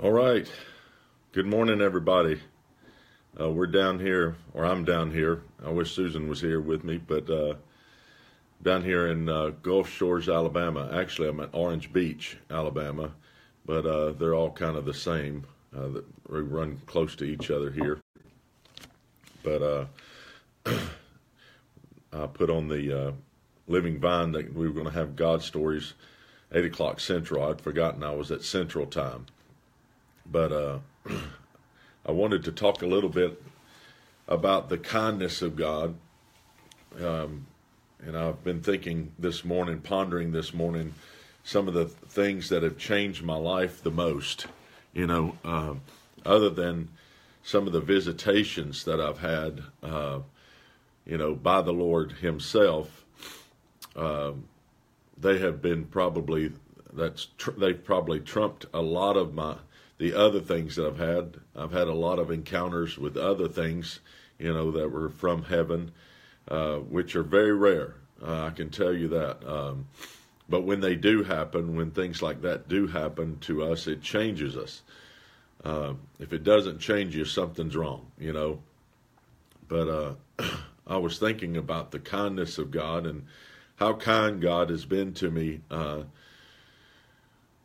All right. Good morning, everybody. Uh, we're down here, or I'm down here. I wish Susan was here with me, but uh, down here in uh, Gulf Shores, Alabama. Actually, I'm at Orange Beach, Alabama, but uh, they're all kind of the same. Uh, we run close to each other here. But uh, I put on the Living Vine that we were going to have God stories, 8 o'clock Central. I'd forgotten I was at Central Time but uh, I wanted to talk a little bit about the kindness of God. Um, and I've been thinking this morning, pondering this morning, some of the things that have changed my life the most. You know, uh, other than some of the visitations that I've had, uh, you know, by the Lord Himself, uh, they have been probably that's tr- they've probably trumped a lot of my the other things that I've had. I've had a lot of encounters with other things, you know, that were from heaven, uh, which are very rare. Uh, I can tell you that. Um, but when they do happen, when things like that do happen to us, it changes us. Uh, if it doesn't change you, something's wrong, you know. But uh, I was thinking about the kindness of God and how kind God has been to me uh,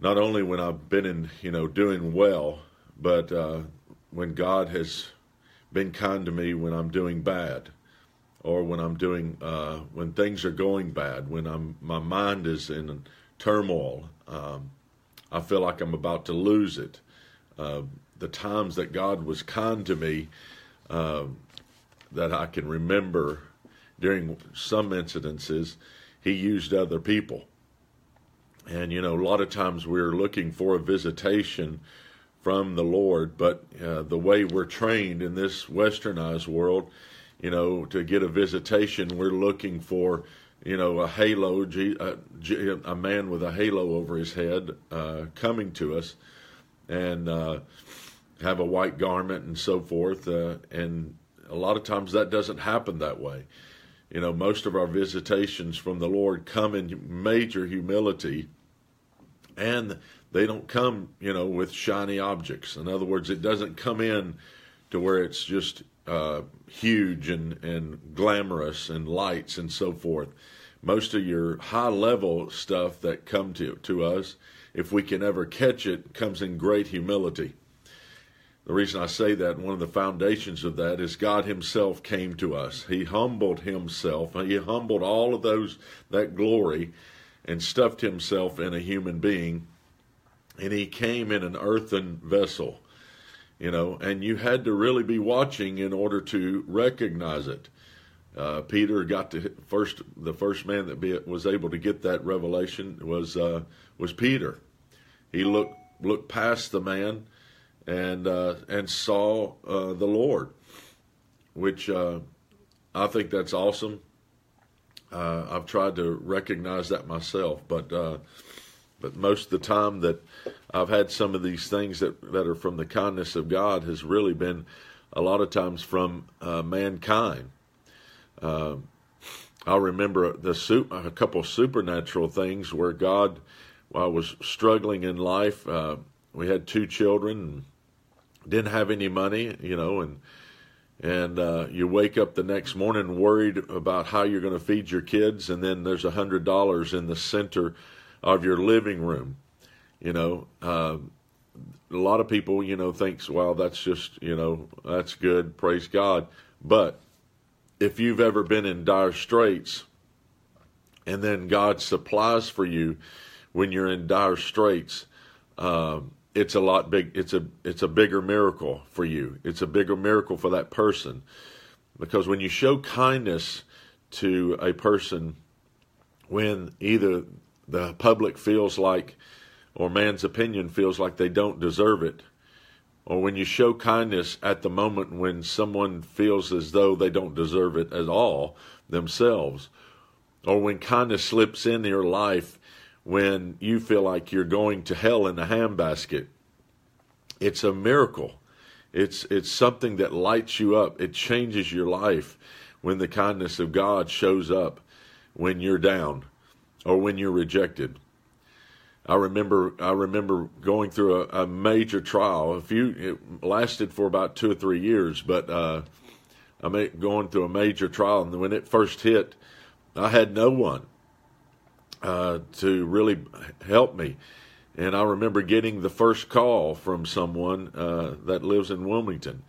not only when I've been in, you know, doing well, but uh, when God has been kind to me when I'm doing bad, or when I'm doing uh, when things are going bad, when I'm my mind is in turmoil. Um, I feel like I'm about to lose it. Uh, the times that God was kind to me, uh, that I can remember during some incidences, He used other people. And, you know, a lot of times we're looking for a visitation from the Lord, but uh, the way we're trained in this westernized world, you know, to get a visitation, we're looking for, you know, a halo, a, a man with a halo over his head uh, coming to us and uh, have a white garment and so forth. Uh, and a lot of times that doesn't happen that way. You know, most of our visitations from the Lord come in major humility, and they don't come, you know, with shiny objects. In other words, it doesn't come in to where it's just uh, huge and, and glamorous and lights and so forth. Most of your high level stuff that come to, to us, if we can ever catch it, comes in great humility. The reason I say that, one of the foundations of that is God Himself came to us. He humbled Himself. He humbled all of those that glory and stuffed Himself in a human being, and He came in an earthen vessel. You know, and you had to really be watching in order to recognize it. Uh, Peter got to first. The first man that be, was able to get that revelation was uh, was Peter. He looked looked past the man and uh, and saw uh, the Lord, which uh, I think that's awesome. Uh, I've tried to recognize that myself, but uh, but most of the time that I've had some of these things that that are from the kindness of God has really been a lot of times from uh, mankind. I remember the soup, a couple supernatural things where God, while I was struggling in life, we had two children didn't have any money, you know, and and uh, you wake up the next morning worried about how you're going to feed your kids, and then there's a hundred dollars in the center of your living room. You know, uh, a lot of people, you know, thinks, well, that's just, you know, that's good, praise God. But if you've ever been in dire straits, and then God supplies for you when you're in dire straits. Um, it's a lot big it's a it's a bigger miracle for you it's a bigger miracle for that person because when you show kindness to a person when either the public feels like or man's opinion feels like they don't deserve it or when you show kindness at the moment when someone feels as though they don't deserve it at all themselves or when kindness slips into your life when you feel like you're going to hell in a handbasket. It's a miracle. It's it's something that lights you up. It changes your life when the kindness of God shows up when you're down or when you're rejected. I remember I remember going through a, a, major trial. A few it lasted for about two or three years, but uh, I mean going through a major trial, and when it first hit, I had no one uh, to really help me. And I remember getting the first call from someone uh, that lives in Wilmington.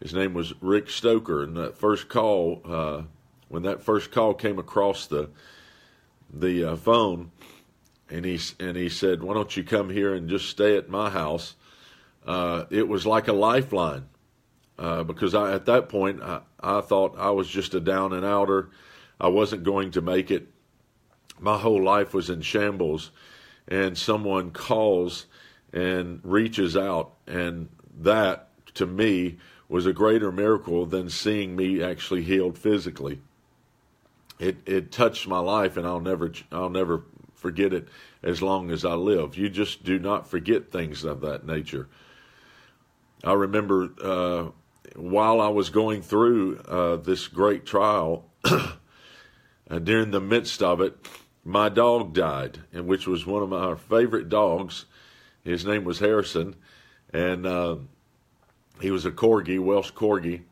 His name was Rick Stoker, and that first call, uh, when that first call came across the the uh, phone, and he and he said, "Why don't you come here and just stay at my house?" Uh, it was like a lifeline uh, because I, at that point I, I thought I was just a down and outer. I wasn't going to make it. My whole life was in shambles and someone calls and reaches out, and that to me was a greater miracle than seeing me actually healed physically. It it touched my life, and I'll never I'll never forget it as long as I live. You just do not forget things of that nature. I remember uh, while I was going through uh, this great trial, uh, during the midst of it, my dog died, and which was one of my favorite dogs. His name was Harrison, and uh, he was a corgi, Welsh corgi.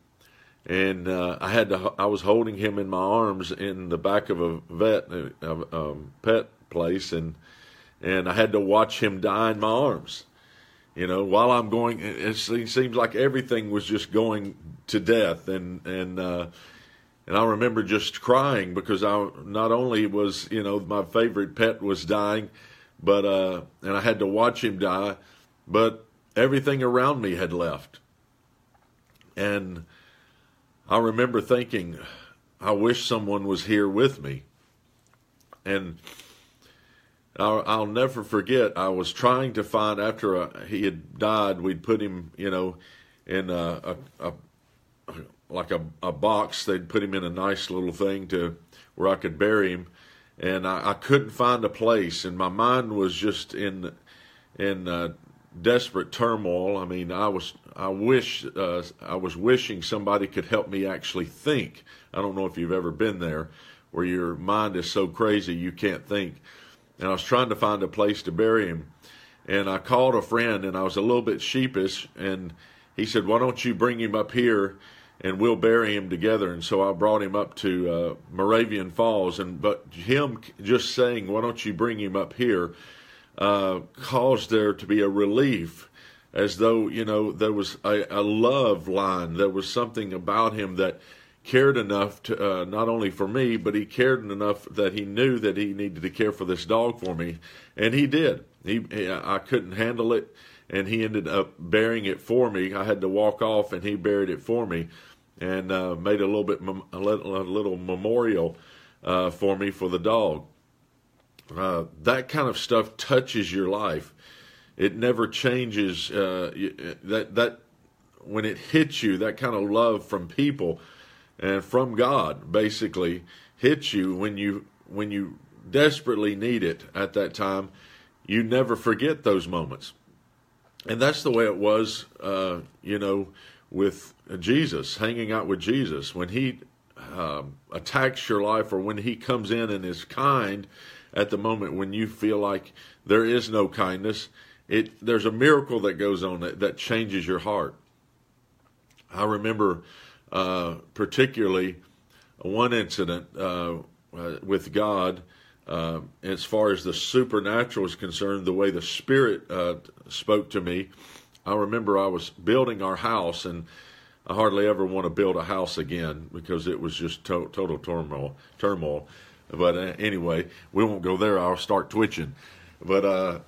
And uh, I had to. I was holding him in my arms in the back of a vet, a, a pet place, and and I had to watch him die in my arms. You know, while I'm going, it seems like everything was just going to death, and and uh, and I remember just crying because I not only was you know my favorite pet was dying, but uh, and I had to watch him die, but everything around me had left, and I remember thinking, I wish someone was here with me, and. I'll, never forget. I was trying to find after a, uh, he had died. We'd put him, you know, in a, a, a like a, a box. They'd put him in a nice little thing to where I could bury him, and I, I couldn't find a place. And my mind was just in in uh, desperate turmoil. I mean, I was I wish uh, I was wishing somebody could help me actually think. I don't know if you've ever been there, where your mind is so crazy you can't think. And I was trying to find a place to bury him, and I called a friend, and I was a little bit sheepish, and he said, "Why don't you bring him up here?" And we'll bury him together. And so I brought him up to uh, Moravian Falls, and but him just saying, "Why don't you bring him up here?" Uh, caused there to be a relief, as though you know there was a, a love line. There was something about him that cared enough to uh, not only for me, but he cared enough that he knew that he needed to care for this dog for me, and he did. He, he I couldn't handle it and he ended up burying it for me. I had to walk off, and he buried it for me, and uh, made a little bit a little, a little memorial uh, for me for the dog. Uh, that kind of stuff touches your life. It never changes. Uh, that that when it hits you, that kind of love from people and from God basically hits you when you when you desperately need it at that time. You never forget those moments and that's the way it was, uh, you know, with Jesus, hanging out with Jesus. When he um, attacks your life or when he comes in and is kind at the moment when you feel like there is no kindness, it there's a miracle that goes on that, that changes your heart. I remember uh, particularly one incident uh, uh with God uh, as far as the supernatural is concerned, the way the Spirit uh, spoke to me, I remember I was building our house, and I hardly ever want to build a house again because it was just to- total turmoil. Turmoil. But uh, anyway, we won't go there. I'll start twitching. But uh,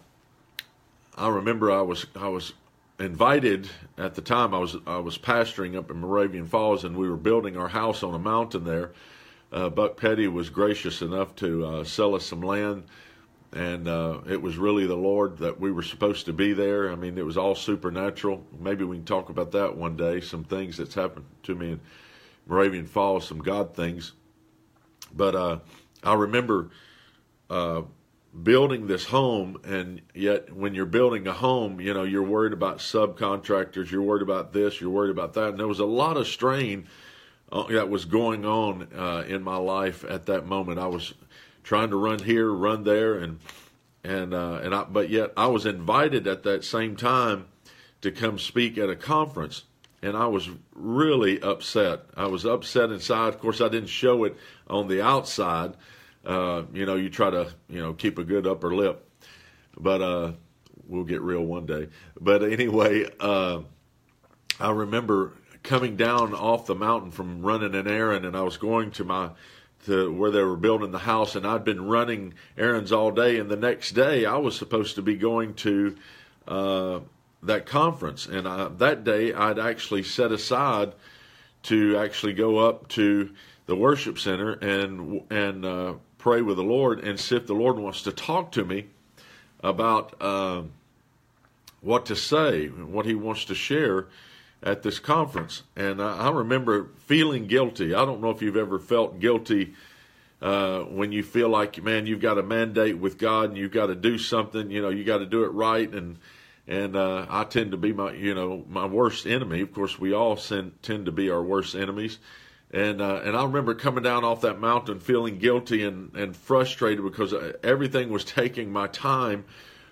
I remember I was I was invited at the time. I was I was pastoring up in Moravian Falls, and we were building our house on a mountain there uh, Buck Petty was gracious enough to uh, sell us some land, and uh, it was really the Lord that we were supposed to be there. I mean, it was all supernatural. Maybe we can talk about that one day. Some things that's happened to me in Moravian Falls, some God things. But uh, I remember uh, building this home, and yet when you're building a home, you know, you're worried about subcontractors, you're worried about this, you're worried about that, and there was a lot of strain that was going on uh, in my life at that moment. I was trying to run here, run there, and and uh, and I, but yet I was invited at that same time to come speak at a conference, and I was really upset. I was upset inside. Of course, I didn't show it on the outside. Uh, you know, you try to you know keep a good upper lip, but uh, we'll get real one day. But anyway, uh, I remember coming down off the mountain from running an errand, and I was going to my to where they were building the house, and I'd been running errands all day. And the next day, I was supposed to be going to uh, that conference, and I, that day I'd actually set aside to actually go up to the worship center and and uh, pray with the Lord and see if the Lord wants to talk to me about uh, what to say, what He wants to share at this conference. And I, remember feeling guilty. I don't know if you've ever felt guilty uh, when you feel like, man, you've got a mandate with God and you've got to do something. You know, you got to do it right. And and uh, I tend to be my, you know, my worst enemy. Of course, we all tend to be our worst enemies. And uh, and I remember coming down off that mountain feeling guilty and, and frustrated because uh, everything was taking my time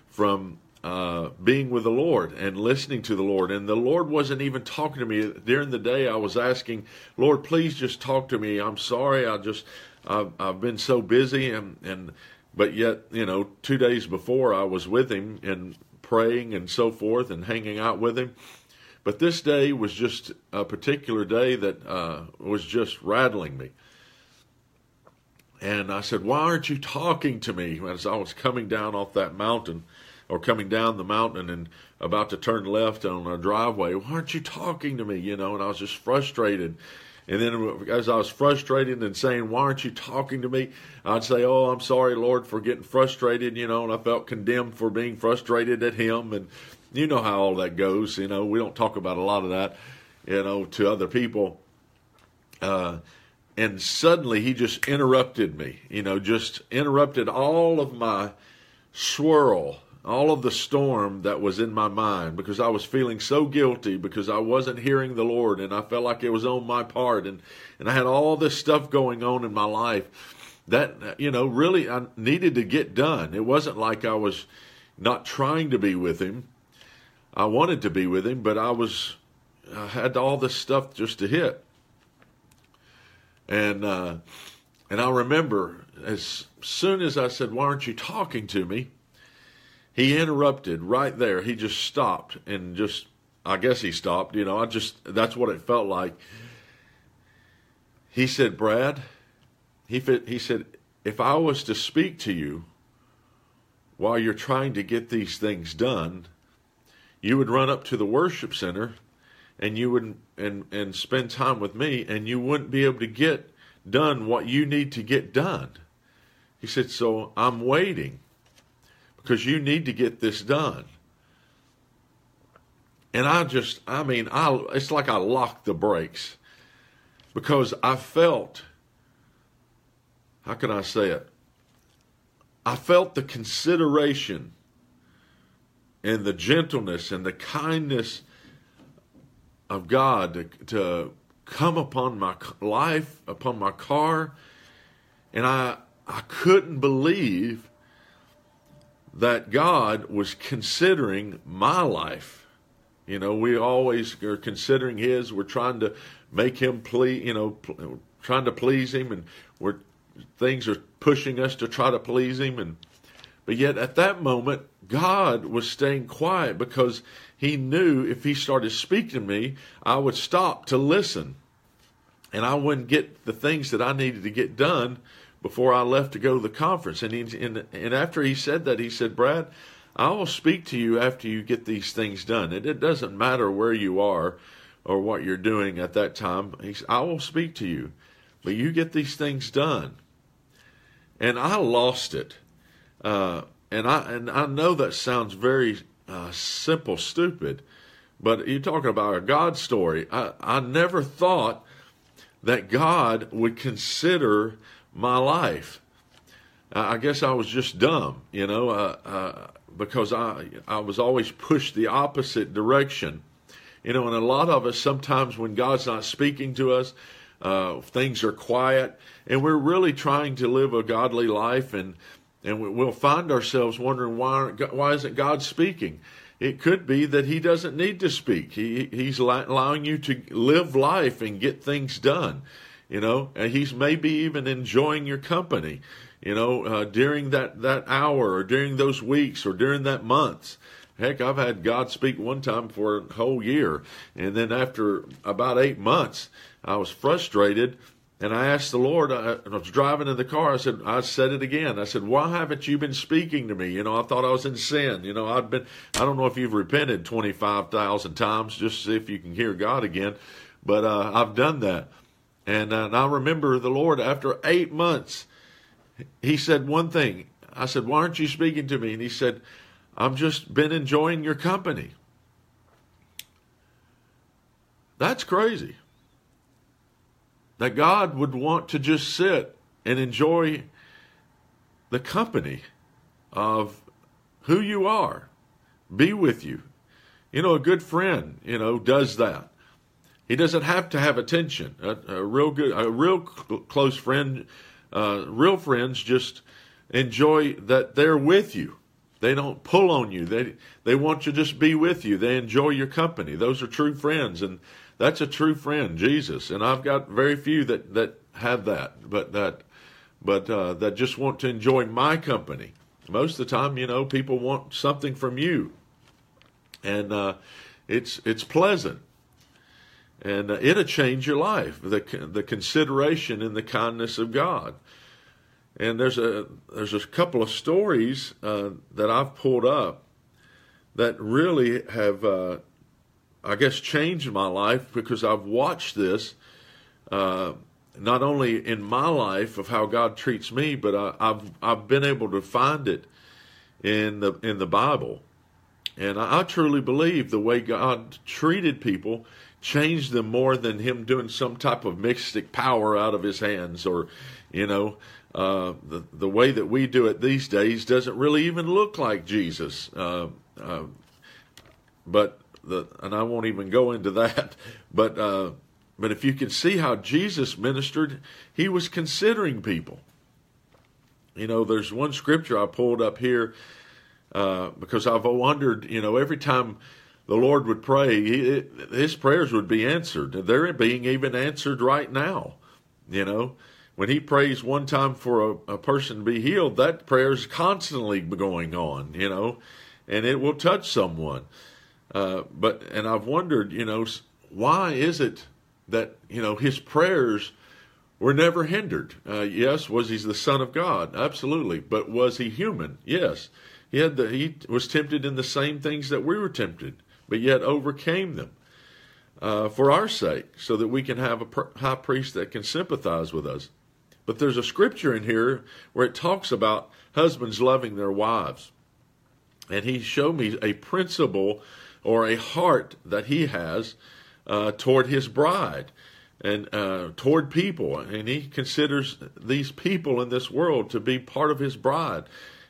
from uh, being with the Lord and listening to the Lord. And the Lord wasn't even talking to me during the day. I was asking, Lord, please just talk to me. I'm sorry. I just I've, I've been so busy and and but yet you know two days before I was with him and praying and so forth and hanging out with him. But this day was just a particular day that uh, was just rattling me. And I said, Why aren't you talking to me? As I was coming down off that mountain or coming down the mountain and about to turn left on a driveway, why aren't you talking to me? You know, and I was just frustrated. And then as I was frustrated and saying, Why aren't you talking to me? I'd say, Oh, I'm sorry, Lord, for getting frustrated, you know, and I felt condemned for being frustrated at Him. And you know how all that goes. You know, we don't talk about a lot of that, you know, to other people. Uh, and suddenly he just interrupted me, you know, just interrupted all of my swirl all of the storm that was in my mind because I was feeling so guilty because I wasn't hearing the Lord and I felt like it was on my part and and I had all this stuff going on in my life that you know really I needed to get done. It wasn't like I was not trying to be with him. I wanted to be with him, but I was I had all this stuff just to hit. And uh, and I remember as soon as I said, "Why aren't you talking to me?" He interrupted right there. He just stopped and just, I guess he stopped. You know, I just, that's what it felt like. He said, Brad, he, he said, if I was to speak to you while you're trying to get these things done, you would run up to the worship center and you would and and spend time with me and you wouldn't be able to get done what you need to get done. He said, so I'm waiting because you need to get this done. And I just, I mean, I it's like I locked the brakes because I felt, how can I say it? I felt the consideration and the gentleness and the kindness of God to, to come upon my life, upon my car, and I I couldn't believe that God was considering my life. You know, we always are considering His. We're trying to make Him please, you know, trying to please Him, and we're things are pushing us to try to please Him. And but yet at that moment, God was staying quiet because He knew if He started speaking to me, I would stop to listen, and I wouldn't get the things that I needed to get done before I left to go to the conference. And, he, and, and after he said that, he said, Brad, I will speak to you after you get these things done. And it doesn't matter where you are or what you're doing at that time. He said, I will speak to you, but you get these things done. And I lost it. Uh, and I and I know that sounds very uh, simple, stupid, but you're talking about a God story. I, I never thought that God would consider my life. I guess I was just dumb, you know, uh, uh, because I I was always pushed the opposite direction, you know. And a lot of us sometimes when God's not speaking to us, uh, things are quiet, and we're really trying to live a godly life, and and we'll find ourselves wondering why why isn't God speaking? It could be that He doesn't need to speak. He He's allowing you to live life and get things done. You know, and He's maybe even enjoying your company. You know, uh, during that that hour or during those weeks or during that months. Heck, I've had God speak one time for a whole year, and then after about eight months, I was frustrated and I asked the Lord, I, I, was driving in the car, I said, I said it again. I said, why haven't you been speaking to me? You know, I thought I was in sin. You know, I've been, I don't know if you've repented 25,000 times just to see if you can hear God again, but uh, I've done that. And, uh, and I remember the Lord, after eight months, he said one thing. I said, why aren't you speaking to me? And he said, I've just been enjoying your company. That's crazy that God would want to just sit and enjoy the company of who you are, be with you. You know, a good friend, you know, does that. He doesn't have to have attention. A, a real good, a real cl- close friend, uh, real friends just enjoy that they're with you. They don't pull on you. They they want to just be with you. They enjoy your company. Those are true friends, and that's a true friend, Jesus. And I've got very few that that have that, but that but uh, that just want to enjoy my company. Most of the time, you know, people want something from you, and uh, it's it's pleasant, and uh, it'll change your life. The the consideration and the kindness of God. And there's a there's a couple of stories uh, that I've pulled up that really have uh, I guess, changed my life because I've watched this uh, not only in my life of how God treats me, but I, have I've been able to find it in the in the Bible, and I, I truly believe the way God treated people changed them more than Him doing some type of mystic power out of His hands, or you know. Uh, the the way that we do it these days doesn't really even look like Jesus, uh, uh but the, and I won't even go into that, but uh, but if you can see how Jesus ministered, he was considering people. You know, there's one scripture I pulled up here uh, because I've wondered, you know, every time the Lord would pray, his prayers would be answered. They're being even answered right now. You know, when he prays one time for a, a person to be healed, that prayer is constantly going on, you know, and it will touch someone. Uh, but and I've wondered, you know, why is it that you know his prayers were never hindered? Uh, yes, was he the Son of God? Absolutely, but was he human? Yes, he had the he was tempted in the same things that we were tempted, but yet overcame them uh, for our sake, so that we can have a high priest that can sympathize with us. But there's a scripture in here where it talks about husbands loving their wives, and he showed me a principle or a heart that he has uh, toward his bride and uh, toward people. And he considers these people in this world to be part of his bride.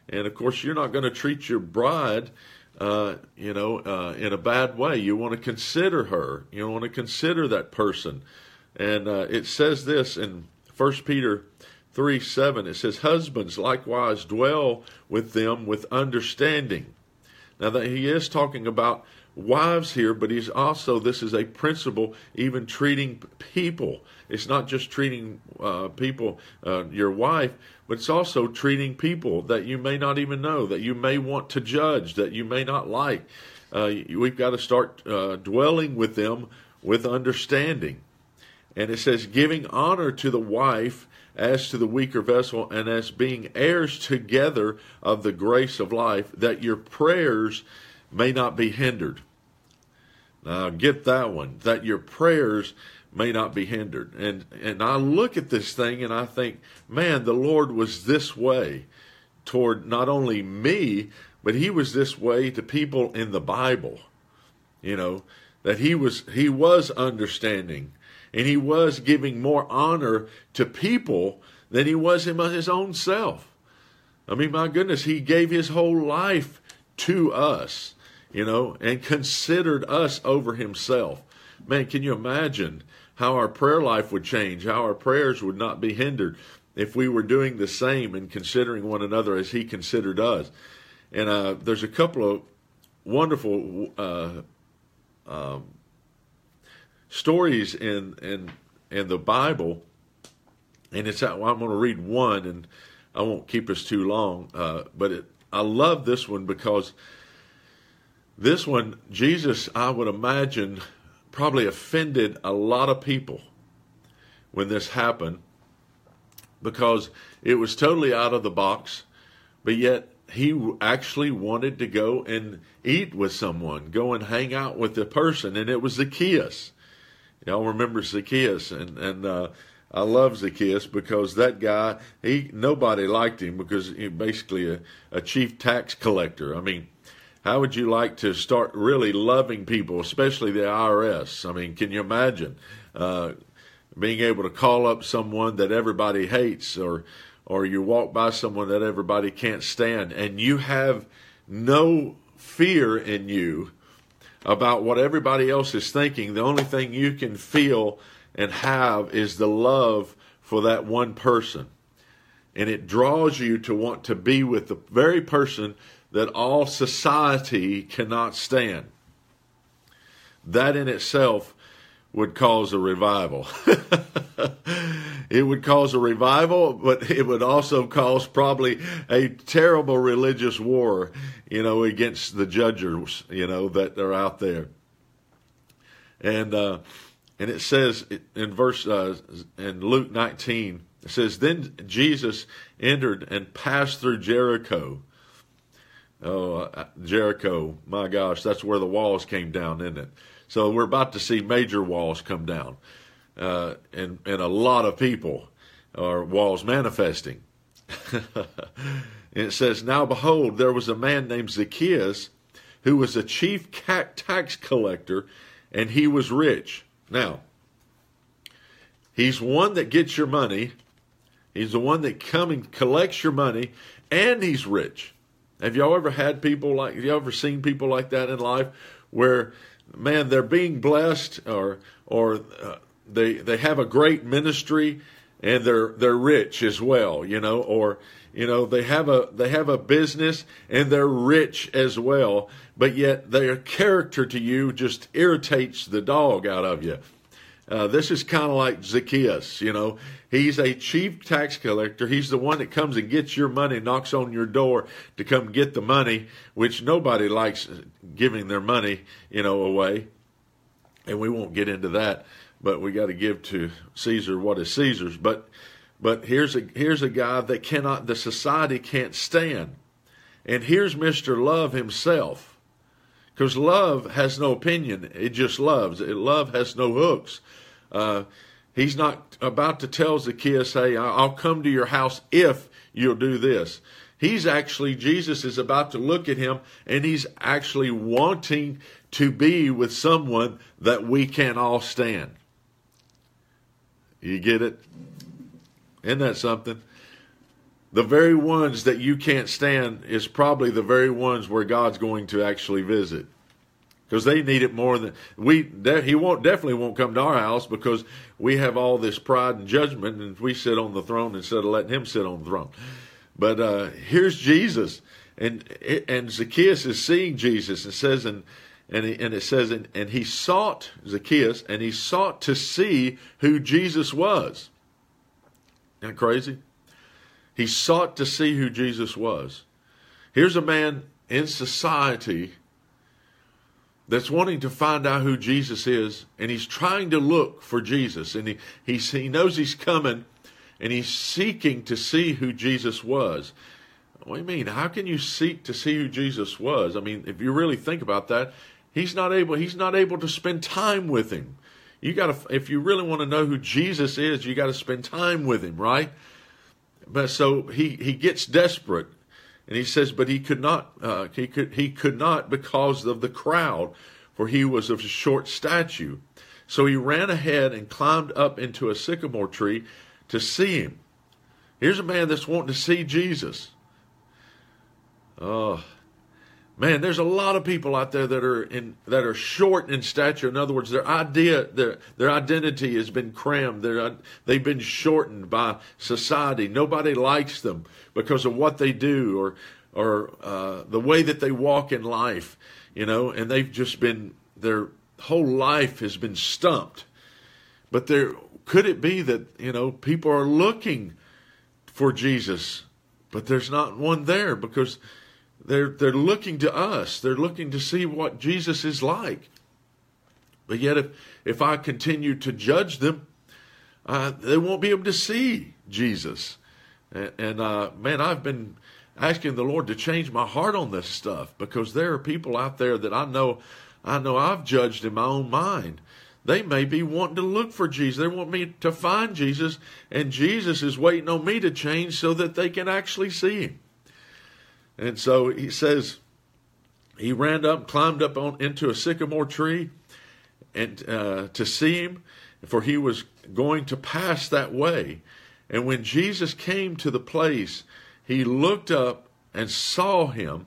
And of course, you're not going to treat your bride, uh, you know, uh, in a bad way. You want to consider her. You want to consider that person. And uh, it says this in First Peter 3 7. It says, Husbands likewise dwell with them with understanding. Now, that he is talking about wives here, but he's also, this is a principle, even treating people. It's not just treating uh, people, uh, your wife, but it's also treating people that you may not even know, that you may want to judge, that you may not like. Uh, we've got to start uh, dwelling with them with understanding. And it says, giving honor to the wife as to the weaker vessel, and as being heirs together of the grace of life, that your prayers may not be hindered. Now get that one, that your prayers may not be hindered. And and I look at this thing and I think, man, the Lord was this way toward not only me, but he was this way to people in the Bible. You know, that he was he was understanding and he was giving more honor to people than he was him his own self. I mean, my goodness, he gave his whole life to us you know, and considered us over himself. Man, can you imagine how our prayer life would change, how our prayers would not be hindered? if we were doing the same and considering one another as he considered us. And uh, there's a couple of wonderful uh, um, stories in in in the Bible, and it's I'm going to read one, and I won't keep us too long, uh, but it, I love this one because this one Jesus I would imagine probably offended a lot of people when this happened because it was totally out of the box, but yet he actually wanted to go and eat with someone, go and hang out with the person, and it was Zacchaeus. Y'all remember Zacchaeus, and and uh, I love Zacchaeus because that guy, he nobody liked him because he basically a, a chief tax collector. I mean, how would you like to start really loving people, especially the IRS? I mean, can you imagine uh, being able to call up someone that everybody hates, or or you walk by someone that everybody can't stand, and you have no fear in you about what everybody else is thinking. The only thing you can feel and have is the love for that one person. And it draws you to want to be with the very person that all society cannot stand. That in itself would cause a revival. it would cause a revival, but it would also cause probably a terrible religious war, you know, against the judges, you know, that are out there. And uh, and it says in verse uh, in Luke 19, it says, "Then Jesus entered and passed through Jericho." Oh, uh, Jericho! My gosh, that's where the walls came down, isn't it? So we're about to see major walls come down, uh, and and a lot of people are walls manifesting. it says, "Now behold, there was a man named Zacchaeus, who was a chief tax collector, and he was rich." Now, he's one that gets your money. He's the one that come and collects your money, and he's rich. Have y'all ever had people like? Have y'all ever seen people like that in life, where man, they're being blessed, or or uh, they they have a great ministry, and they're they're rich as well, you know, or you know they have a they have a business and they're rich as well, but yet their character to you just irritates the dog out of you. Uh, this is kind of like Zacchaeus, you know. He's a chief tax collector. He's the one that comes and gets your money, knocks on your door to come get the money, which nobody likes giving their money, you know, away. And we won't get into that, but we got to give to Caesar what is Caesar's. But but here's a here's a guy that cannot the society can't stand. And here's Mr. Love himself. Because love has no opinion, it just loves. It, love has no hooks. Uh, he's not about to tell Zacchaeus, hey, I'll come to your house if you'll do this. He's actually, Jesus is about to look at him and he's actually wanting to be with someone that we can all stand. You get it? Isn't that something? The very ones that you can't stand is probably the very ones where God's going to actually visit. Because they need it more than we. He won't definitely won't come to our house because we have all this pride and judgment, and we sit on the throne instead of letting Him sit on the throne. But uh, here's Jesus, and and Zacchaeus is seeing Jesus, and says, and and, he, and it says, and, and he sought Zacchaeus, and he sought to see who Jesus was. Isn't that crazy? He sought to see who Jesus was. Here's a man in society that's wanting to find out who Jesus is, and he's trying to look for Jesus, and he, he's, he knows he's coming, and he's seeking to see who Jesus was. What do you mean? How can you seek to see who Jesus was? I mean, if you really think about that, he's not able. He's not able to spend time with him. You got to, if you really want to know who Jesus is, you got to spend time with him, right? But so he he gets desperate, and he says, but he could not. Uh, he could he could not because of the crowd, for he was of short stature. So he ran ahead and climbed up into a sycamore tree to see him. Here's a man that's wanting to see Jesus. Oh, Man, there's a lot of people out there that are in that are short in stature. In other words, their idea, their their identity has been crammed. They're, they've been shortened by society. Nobody likes them because of what they do or or uh, the way that they walk in life. You know, and they've just been their whole life has been stumped. But there could it be that you know people are looking for Jesus, but there's not one there because they're they're looking to us. They're looking to see what Jesus is like. But yet, if if I continue to judge them, uh, they won't be able to see Jesus. And, and uh, man, I've been asking the Lord to change my heart on this stuff because there are people out there that I know, I know I've judged in my own mind. They may be wanting to look for Jesus. They want me to find Jesus, and Jesus is waiting on me to change so that they can actually see him. And so he says, he ran up, climbed up on into a sycamore tree, and uh, to see him, for he was going to pass that way. And when Jesus came to the place, he looked up and saw him,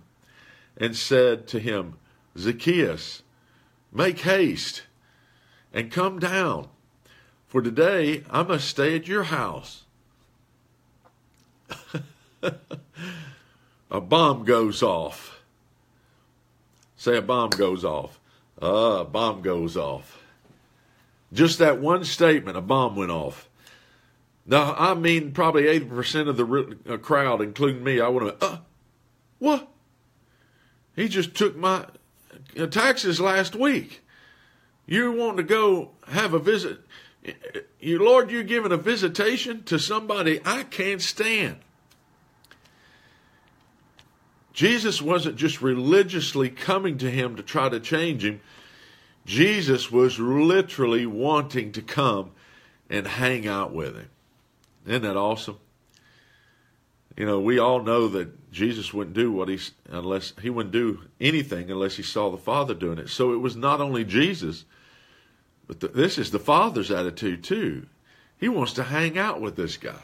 and said to him, Zacchaeus, make haste and come down, for today I must stay at your house. a bomb goes off. Say a bomb goes off. Uh, a bomb goes off. Just that one statement, a bomb went off. Now, I mean, probably 80% of the uh, crowd, including me, I would have, uh, what? He just took my uh, taxes last week. You want to go have a visit? You, Lord, you're giving a visitation to somebody I can't stand. Jesus wasn't just religiously coming to him to try to change him. Jesus was literally wanting to come and hang out with him. Isn't that awesome? You know, we all know that Jesus wouldn't do what he unless he wouldn't do anything unless he saw the Father doing it. So it was not only Jesus, but the, this is the Father's attitude too. He wants to hang out with this guy.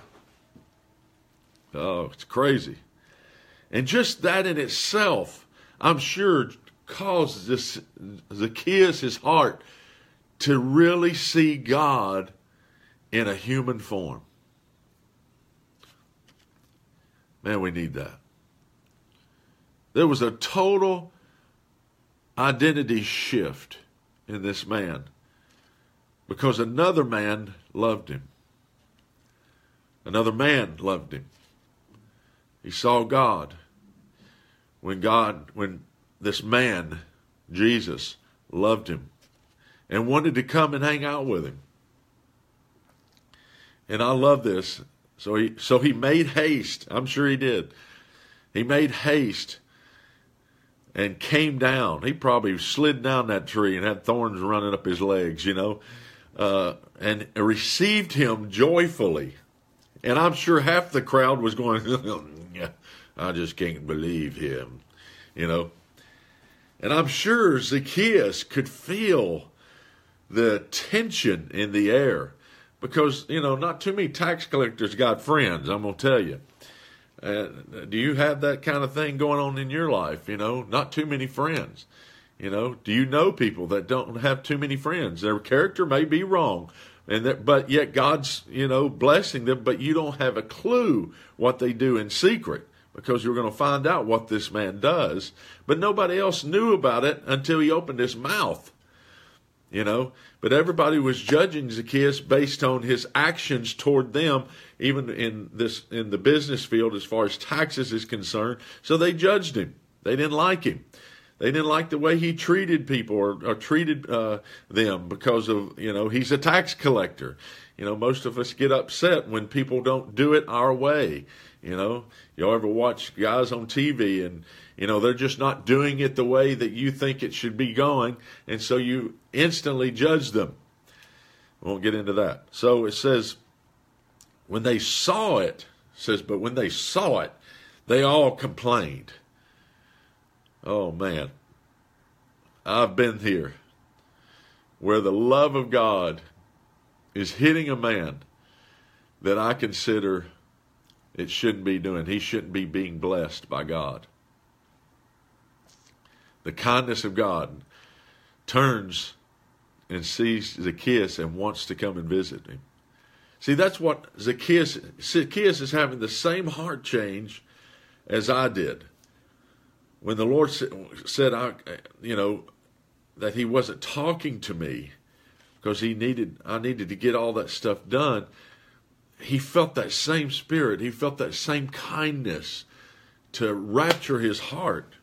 Oh, it's crazy. And just that in itself, I'm sure, caused this Zacchaeus his heart to really see God in a human form. Man, we need that. There was a total identity shift in this man because another man loved him. Another man loved him. He saw God. When God, when this man, Jesus, loved him and wanted to come and hang out with him. And I love this. So he so he made haste. I'm sure he did. He made haste and came down. He probably slid down that tree and had thorns running up his legs, you know, uh, and received him joyfully. And I'm sure half the crowd was going, I just can't believe him, you know. And I'm sure Zacchaeus could feel the tension in the air because, you know, not too many tax collectors got friends, I'm going to tell you. Uh, do you have that kind of thing going on in your life? You know, not too many friends. You know, do you know people that don't have too many friends? Their character may be wrong, and that, but yet God's you know blessing them, but you don't have a clue what they do in secret because you're going to find out what this man does. But nobody else knew about it until he opened his mouth. You know, but everybody was judging Zacchaeus based on his actions toward them, even in this in the business field as far as taxes is concerned. So they judged him. They didn't like him. They didn't like the way he treated people or, or treated uh, them because of you know he's a tax collector. You know, most of us get upset when people don't do it our way. You know, y'all ever watch guys on TV and, you know, they're just not doing it the way that you think it should be going. And so you instantly judge them. We won't get into that. So it says, when they saw it, it says, but when they saw it, they all complained. Oh man, I've been here where the love of God is hitting a man that I consider it shouldn't be doing. He shouldn't be being blessed by God. the kindness of God, turns and sees Zacchaeus and wants to come and visit him. See, that's what Zacchaeus, Zacchaeus is having the same heart change as I did. When the Lord said, I, you know, that he wasn't talking to me because he needed, I needed to get all that stuff done. He felt that same spirit. He felt that same kindness to rapture his heart.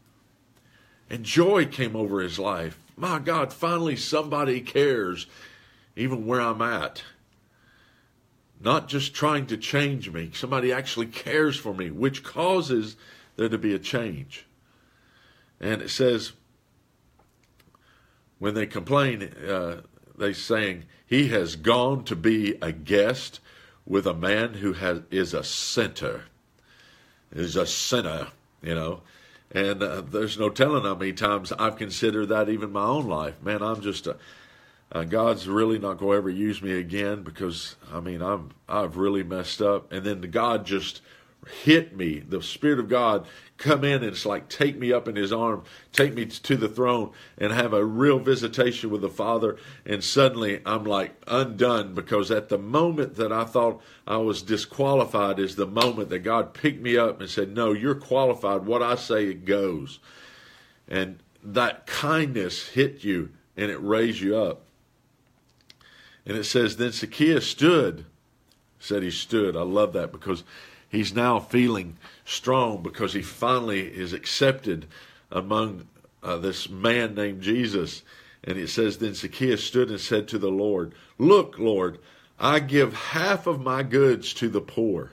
And joy came over his life. My God, finally somebody cares, even where I'm at. Not just trying to change me, somebody actually cares for me, which causes there to be a change. And it says, when they complain, uh, they saying, He has gone to be a guest with a man who has, is a sinner. Is a sinner, you know. And uh, there's no telling how many times I've considered that even my own life. Man, I'm just a, uh, God's really not going to ever use me again because I mean I'm I've really messed up. And then God just hit me. The Spirit of God come in and it's like take me up in His arm, take me to the throne, and have a real visitation with the Father. And suddenly I'm like undone because at the moment that I thought I was disqualified is the moment that God picked me up and said, "No, you're qualified. What I say it goes." And that kindness hit you and it raised you up. And it says, Then Zacchaeus stood, said he stood. I love that because he's now feeling strong because he finally is accepted among uh, this man named Jesus. And it says, Then Zacchaeus stood and said to the Lord, Look, Lord, I give half of my goods to the poor.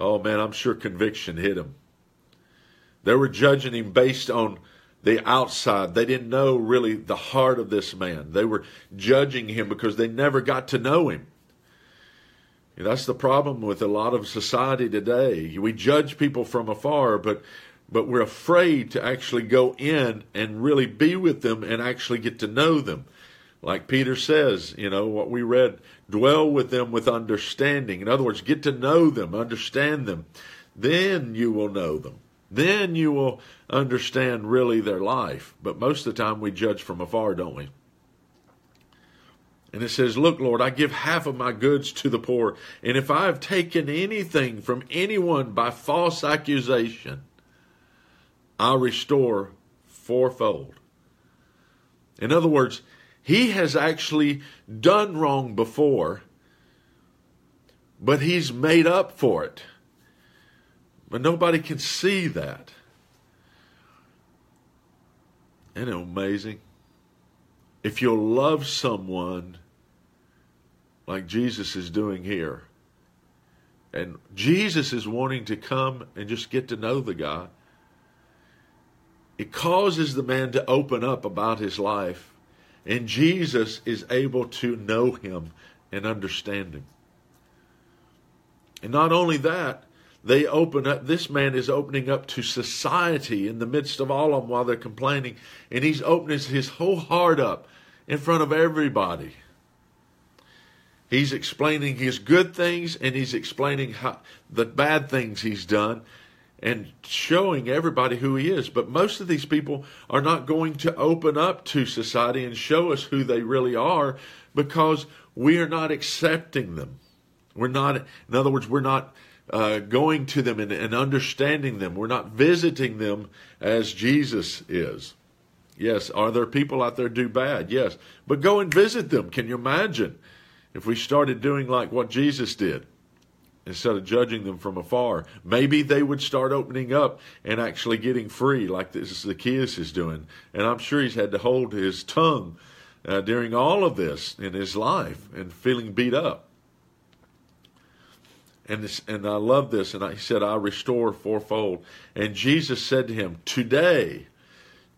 Oh man, I'm sure conviction hit him. They were judging him based on the outside. They didn't know really the heart of this man. They were judging him because they never got to know him. That's the problem with a lot of society today. We judge people from afar, but but we're afraid to actually go in and really be with them and actually get to know them. Like Peter says, you know, what we read, dwell with them with understanding. In other words, get to know them, understand them. Then you will know them. Then you will understand really their life. But most of the time we judge from afar, don't we? And it says, Look, Lord, I give half of my goods to the poor. And if I have taken anything from anyone by false accusation, I'll restore fourfold. In other words, he has actually done wrong before, but he's made up for it. But nobody can see that. Isn't it amazing? If you'll love someone like Jesus is doing here, and Jesus is wanting to come and just get to know the guy, it causes the man to open up about his life, and Jesus is able to know him and understand him. And not only that, they open up, this man is opening up to society in the midst of all of them while they're complaining. And he's opening his whole heart up in front of everybody. He's explaining his good things and he's explaining how, the bad things he's done and showing everybody who he is. But most of these people are not going to open up to society and show us who they really are because we are not accepting them. We're not, in other words, we're not uh, going to them and, and understanding them. We're not visiting them as Jesus is. Yes, are there people out there do bad? Yes. But go and visit them. Can you imagine if we started doing like what Jesus did? Instead of judging them from afar, maybe they would start opening up and actually getting free, like this Zacchaeus is doing. And I'm sure he's had to hold his tongue uh, during all of this in his life and feeling beat up. And, this, and I love this. And I, he said, I restore fourfold. And Jesus said to him, Today,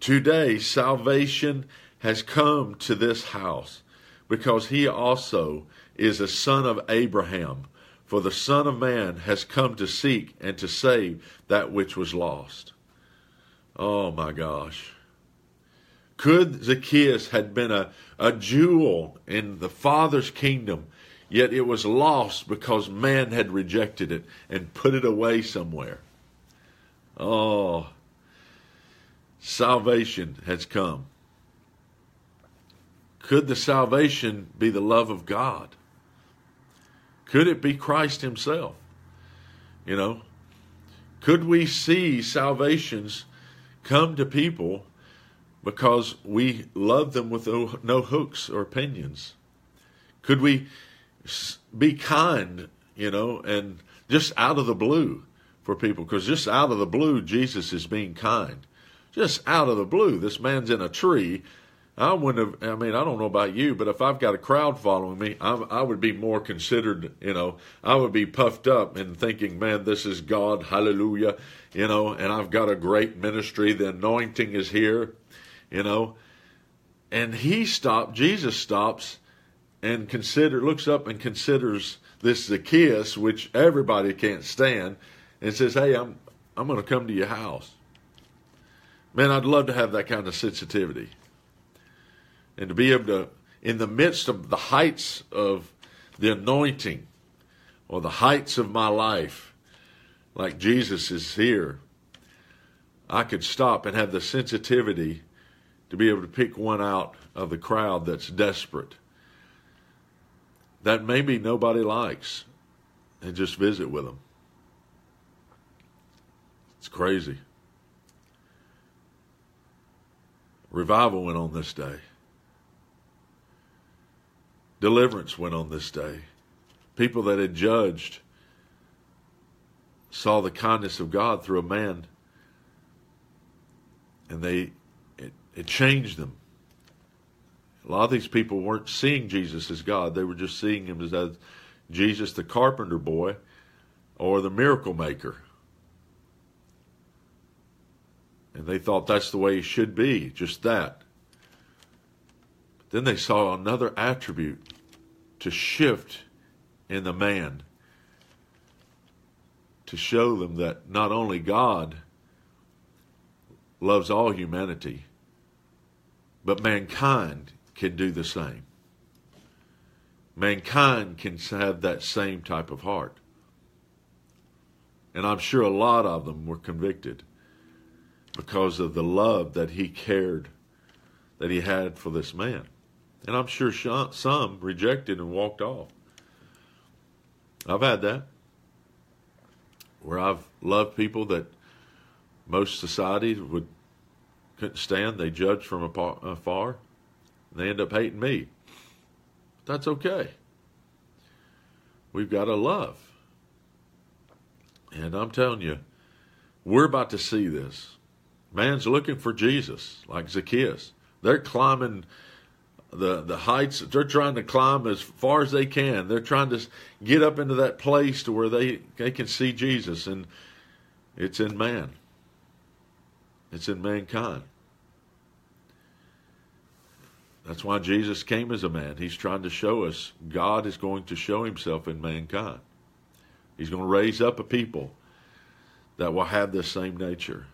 today, salvation has come to this house because he also is a son of Abraham. For the Son of Man has come to seek and to save that which was lost. Oh my gosh. Could Zacchaeus had been a, a jewel in the Father's kingdom Yet it was lost because man had rejected it and put it away somewhere. Oh. salvation has come. Could the salvation be the love of God? Could it be Christ Himself? You know, could we see salvations come to people because we love them with no, hooks or opinions? Could we be kind, you know, and just out of the blue for people? Because just out of the blue, Jesus is being kind. Just out of the blue, this man's in a tree I wouldn't have. I mean, I don't know about you, but if I've got a crowd following me, I, I would be more considered. You know, I would be puffed up and thinking, "Man, this is God, Hallelujah!" You know, and I've got a great ministry. The anointing is here. You know, and he stopped. Jesus stops and consider looks up and considers this Zacchaeus, which everybody can't stand, and says, "Hey, I'm I'm going to come to your house." Man, I'd love to have that kind of sensitivity and to be able to, in the midst of the heights of the anointing or the heights of my life, like Jesus is here, I could stop and have the sensitivity to be able to pick one out of the crowd that's desperate, that maybe nobody likes, and just visit with them. It's crazy. Revival went on this day. Deliverance went on this day. People that had judged saw the kindness of God through a man, and they it, it changed them. A lot of these people weren't seeing Jesus as God; they were just seeing him as, Jesus, the carpenter boy, or the miracle maker. And they thought that's the way he should be, just that. Then they saw another attribute to shift in the man to show them that not only God loves all humanity, but mankind can do the same. Mankind can have that same type of heart. And I'm sure a lot of them were convicted because of the love that he cared, that he had for this man. And I'm sure some rejected and walked off. I've had that. Where I've loved people that most societies would couldn't stand. They judged from afar. Uh, and they end up hating me. That's okay. We've got to love. And I'm telling you, we're about to see this. Man's looking for Jesus, like Zacchaeus. They're climbing the the heights they're trying to climb as far as they can. They're trying to get up into that place to where they they can see jesus and it's in man. It's in mankind. That's why jesus came as a man. He's trying to show us god is going to show himself in mankind. He's going to raise up a people that will have this same nature.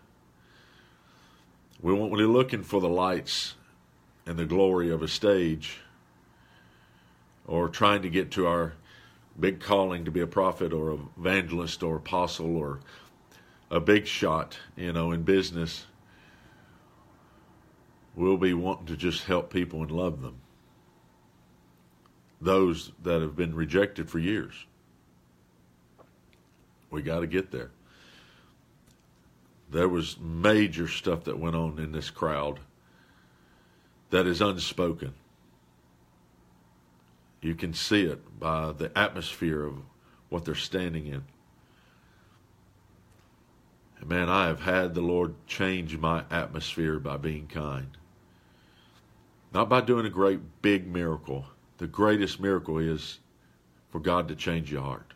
We won't be looking for the lights and the glory of a stage or trying to get to our big calling to be a prophet or evangelist or apostle or a big shot, you know, in business. We'll be wanting to just help people and love them. Those that have been rejected for years. We got to get there. There was major stuff that went on in this crowd that is unspoken. You can see it by the atmosphere of what they're standing in. And man, I have had the Lord change my atmosphere by being kind. Not by doing a great big miracle. The greatest miracle is for God to change your heart.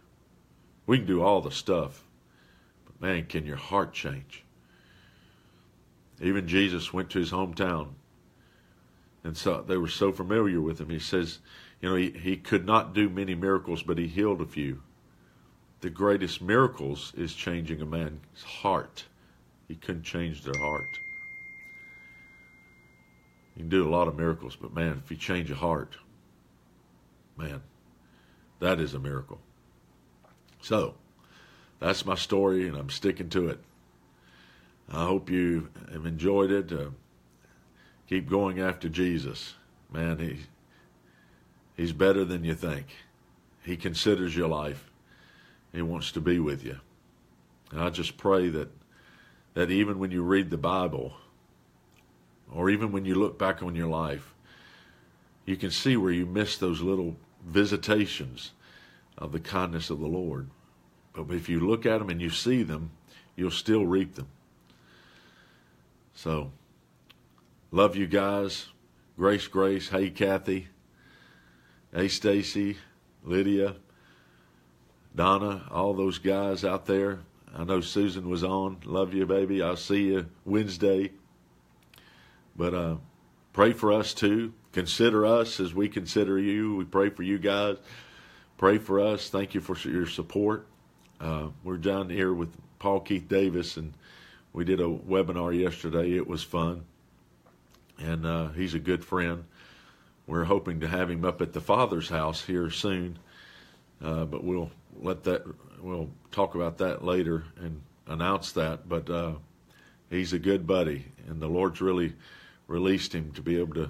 We can do all the stuff, but man, can your heart change? Even Jesus went to his hometown and so they were so familiar with him. He says, you know, he, he could not do many miracles, but he healed a few. The greatest miracles is changing a man's heart. He couldn't change their heart. You can do a lot of miracles, but man, if you change a heart, man, that is a miracle. So, that's my story, and I'm sticking to it. I hope you have enjoyed it. Uh, keep going after Jesus. Man, he, he's better than you think. He considers your life. He wants to be with you. And I just pray that that even when you read the Bible, or even when you look back on your life, you can see where you missed those little visitations of the kindness of the Lord. But if you look at them and you see them, you'll still reap them. So, love you guys. Grace, Grace. Hey, Kathy. Hey, Stacy, Lydia, Donna, all those guys out there. I know Susan was on. Love you, baby. I'll see you Wednesday. But uh, pray for us too. Consider us as we consider you. We pray for you guys. Pray for us. Thank you for your support. Uh, we're down here with Paul Keith Davis, and we did a webinar yesterday. It was fun, and uh, he's a good friend. We're hoping to have him up at the Father's house here soon, uh, but we'll let that we'll talk about that later and announce that. But uh, he's a good buddy, and the Lord's really released him to be able to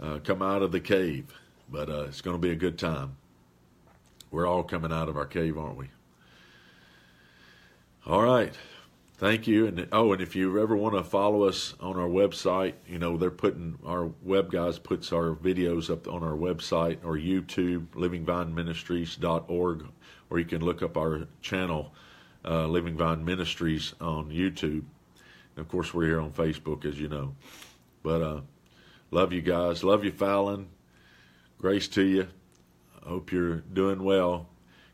uh, come out of the cave. But uh, it's going to be a good time. We're all coming out of our cave, aren't we? All right. Thank you. And oh, and if you ever want to follow us on our website, you know they're putting our web guys puts our videos up on our website or YouTube, livingvineministries.org, or you can look up our channel, uh, Living Vine Ministries on YouTube. And of course, we're here on Facebook, as you know. But uh, love you guys. Love you, Fallon. Grace to you. Hope you're doing well.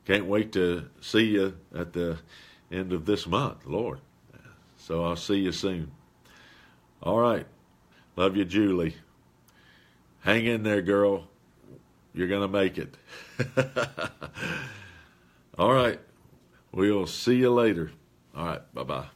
Can't wait to see you at the end of this month, Lord. So I'll see you soon. All right. Love you, Julie. Hang in there, girl. You're going to make it. All right. We'll see you later. All right. Bye bye.